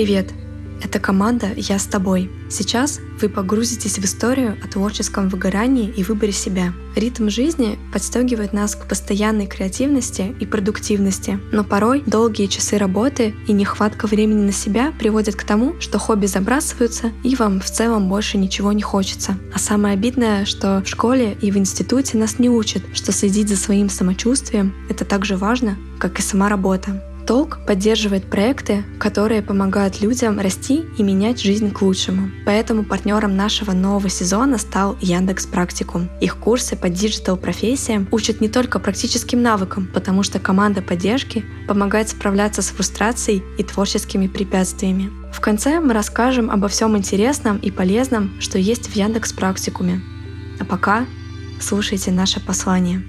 Привет! Это команда «Я с тобой». Сейчас вы погрузитесь в историю о творческом выгорании и выборе себя. Ритм жизни подстегивает нас к постоянной креативности и продуктивности, но порой долгие часы работы и нехватка времени на себя приводят к тому, что хобби забрасываются и вам в целом больше ничего не хочется. А самое обидное, что в школе и в институте нас не учат, что следить за своим самочувствием — это так же важно, как и сама работа. Толк поддерживает проекты, которые помогают людям расти и менять жизнь к лучшему. Поэтому партнером нашего нового сезона стал Яндекс Практикум. Их курсы по digital профессиям учат не только практическим навыкам, потому что команда поддержки помогает справляться с фрустрацией и творческими препятствиями. В конце мы расскажем обо всем интересном и полезном, что есть в Яндекс Практикуме. А пока слушайте наше послание.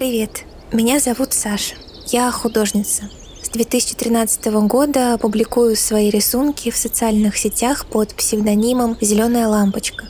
Привет, меня зовут Саша. Я художница. С 2013 года публикую свои рисунки в социальных сетях под псевдонимом «Зеленая лампочка».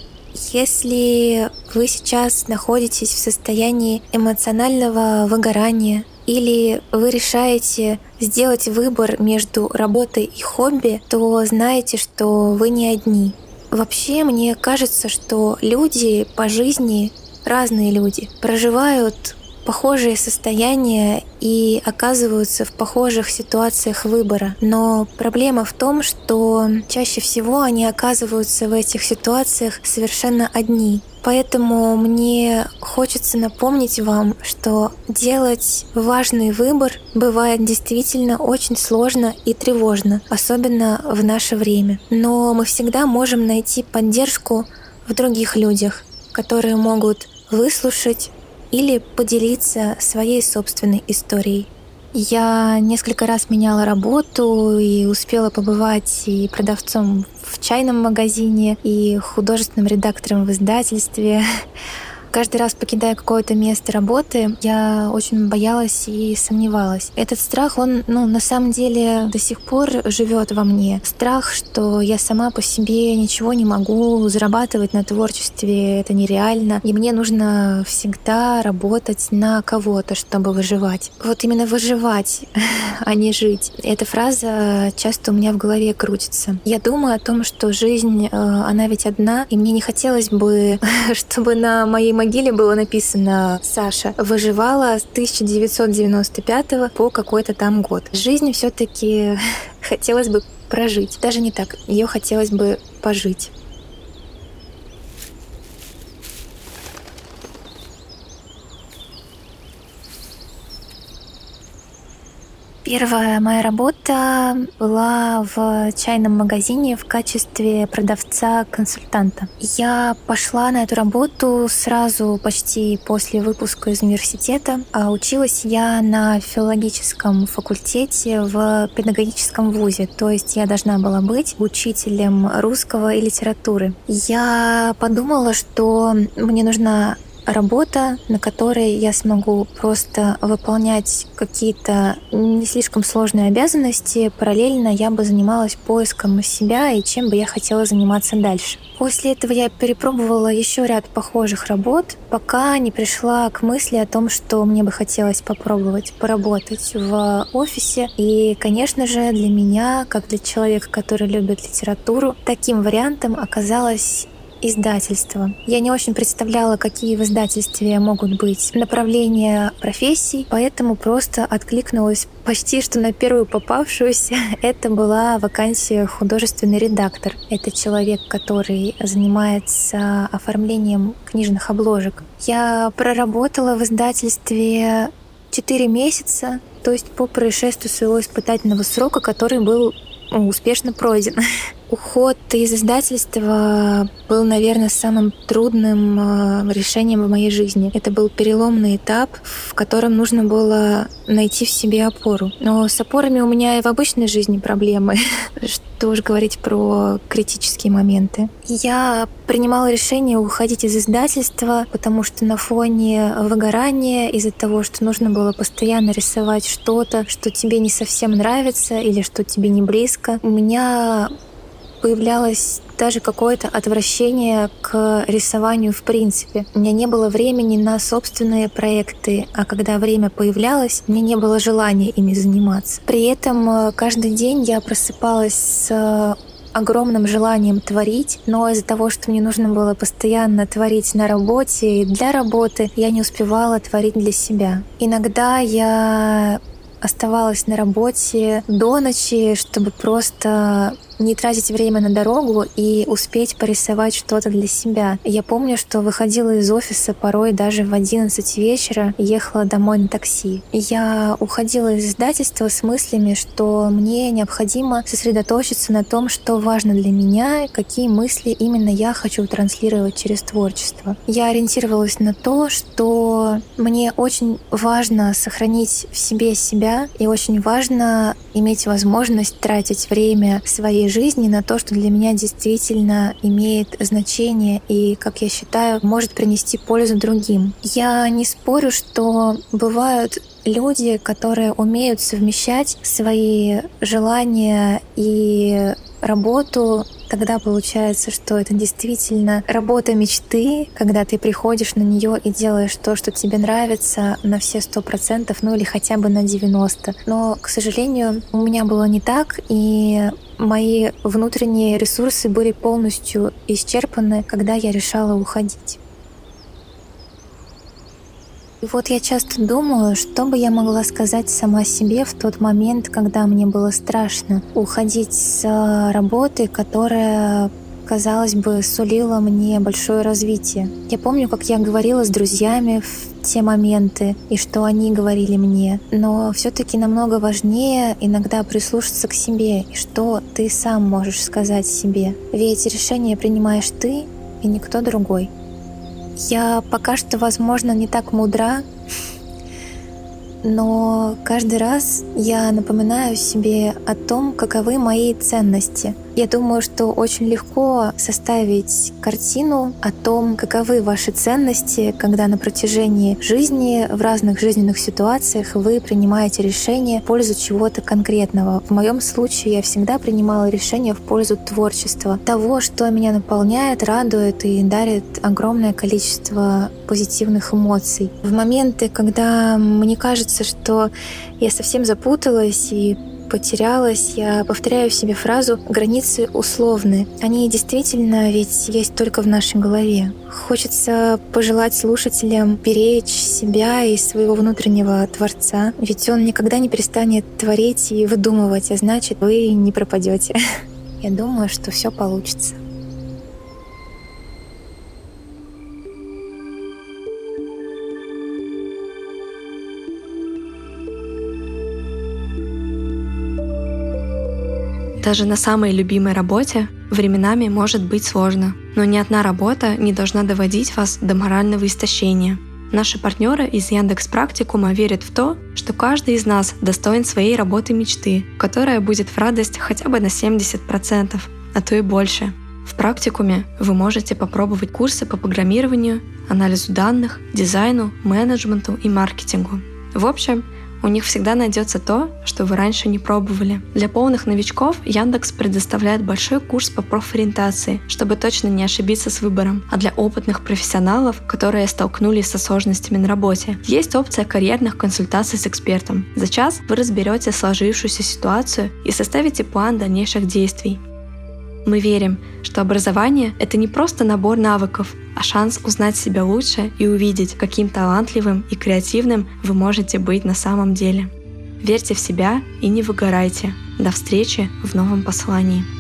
Если вы сейчас находитесь в состоянии эмоционального выгорания или вы решаете сделать выбор между работой и хобби, то знаете, что вы не одни. Вообще, мне кажется, что люди по жизни, разные люди, проживают похожие состояния и оказываются в похожих ситуациях выбора. Но проблема в том, что чаще всего они оказываются в этих ситуациях совершенно одни. Поэтому мне хочется напомнить вам, что делать важный выбор бывает действительно очень сложно и тревожно, особенно в наше время. Но мы всегда можем найти поддержку в других людях, которые могут выслушать, или поделиться своей собственной историей. Я несколько раз меняла работу и успела побывать и продавцом в чайном магазине, и художественным редактором в издательстве. Каждый раз, покидая какое-то место работы, я очень боялась и сомневалась. Этот страх, он, ну, на самом деле до сих пор живет во мне. Страх, что я сама по себе ничего не могу, зарабатывать на творчестве это нереально, и мне нужно всегда работать на кого-то, чтобы выживать. Вот именно выживать, а не жить. Эта фраза часто у меня в голове крутится. Я думаю о том, что жизнь, э, она ведь одна, и мне не хотелось бы, чтобы на моей могиле было написано «Саша выживала с 1995 по какой-то там год». Жизнь все таки хотелось бы прожить. Даже не так. Ее хотелось бы пожить. Первая моя работа была в чайном магазине в качестве продавца-консультанта. Я пошла на эту работу сразу почти после выпуска из университета. А училась я на филологическом факультете в педагогическом вузе, то есть я должна была быть учителем русского и литературы. Я подумала, что мне нужна работа, на которой я смогу просто выполнять какие-то не слишком сложные обязанности. Параллельно я бы занималась поиском себя и чем бы я хотела заниматься дальше. После этого я перепробовала еще ряд похожих работ, пока не пришла к мысли о том, что мне бы хотелось попробовать поработать в офисе. И, конечно же, для меня, как для человека, который любит литературу, таким вариантом оказалось издательства. Я не очень представляла, какие в издательстве могут быть направления профессий, поэтому просто откликнулась почти что на первую попавшуюся. Это была вакансия художественный редактор. Это человек, который занимается оформлением книжных обложек. Я проработала в издательстве 4 месяца, то есть по происшествию своего испытательного срока, который был успешно пройден. Уход из издательства был, наверное, самым трудным э, решением в моей жизни. Это был переломный этап, в котором нужно было найти в себе опору. Но с опорами у меня и в обычной жизни проблемы. Что уж говорить про критические моменты. Я принимала решение уходить из издательства, потому что на фоне выгорания из-за того, что нужно было постоянно рисовать что-то, что тебе не совсем нравится или что тебе не близко, у меня появлялось даже какое-то отвращение к рисованию в принципе. У меня не было времени на собственные проекты, а когда время появлялось, мне не было желания ими заниматься. При этом э, каждый день я просыпалась с огромным желанием творить, но из-за того, что мне нужно было постоянно творить на работе и для работы, я не успевала творить для себя. Иногда я оставалась на работе до ночи, чтобы просто не тратить время на дорогу и успеть порисовать что-то для себя. Я помню, что выходила из офиса порой даже в 11 вечера ехала домой на такси. Я уходила из издательства с мыслями, что мне необходимо сосредоточиться на том, что важно для меня, какие мысли именно я хочу транслировать через творчество. Я ориентировалась на то, что мне очень важно сохранить в себе себя и очень важно иметь возможность тратить время своей жизни на то, что для меня действительно имеет значение и, как я считаю, может принести пользу другим. Я не спорю, что бывают люди, которые умеют совмещать свои желания и работу, тогда получается, что это действительно работа мечты, когда ты приходишь на нее и делаешь то, что тебе нравится на все сто процентов, ну или хотя бы на 90. Но, к сожалению, у меня было не так, и мои внутренние ресурсы были полностью исчерпаны, когда я решала уходить. И вот я часто думаю, что бы я могла сказать сама себе в тот момент, когда мне было страшно уходить с э, работы, которая казалось бы, сулила мне большое развитие. Я помню, как я говорила с друзьями в те моменты, и что они говорили мне. Но все-таки намного важнее иногда прислушаться к себе, и что ты сам можешь сказать себе. Ведь решение принимаешь ты и никто другой. Я пока что, возможно, не так мудра, но каждый раз я напоминаю себе о том, каковы мои ценности — я думаю, что очень легко составить картину о том, каковы ваши ценности, когда на протяжении жизни в разных жизненных ситуациях вы принимаете решение в пользу чего-то конкретного. В моем случае я всегда принимала решение в пользу творчества, того, что меня наполняет, радует и дарит огромное количество позитивных эмоций. В моменты, когда мне кажется, что я совсем запуталась и потерялась, я повторяю себе фразу «границы условны». Они действительно ведь есть только в нашей голове. Хочется пожелать слушателям беречь себя и своего внутреннего Творца, ведь он никогда не перестанет творить и выдумывать, а значит, вы не пропадете. Я думаю, что все получится. Даже на самой любимой работе временами может быть сложно, но ни одна работа не должна доводить вас до морального истощения. Наши партнеры из Яндекс Практикума верят в то, что каждый из нас достоин своей работы мечты, которая будет в радость хотя бы на 70%, а то и больше. В практикуме вы можете попробовать курсы по программированию, анализу данных, дизайну, менеджменту и маркетингу. В общем, у них всегда найдется то, что вы раньше не пробовали. Для полных новичков Яндекс предоставляет большой курс по профориентации, чтобы точно не ошибиться с выбором. А для опытных профессионалов, которые столкнулись со сложностями на работе, есть опция карьерных консультаций с экспертом. За час вы разберете сложившуюся ситуацию и составите план дальнейших действий. Мы верим, что образование — это не просто набор навыков, а шанс узнать себя лучше и увидеть, каким талантливым и креативным вы можете быть на самом деле. Верьте в себя и не выгорайте. До встречи в новом послании.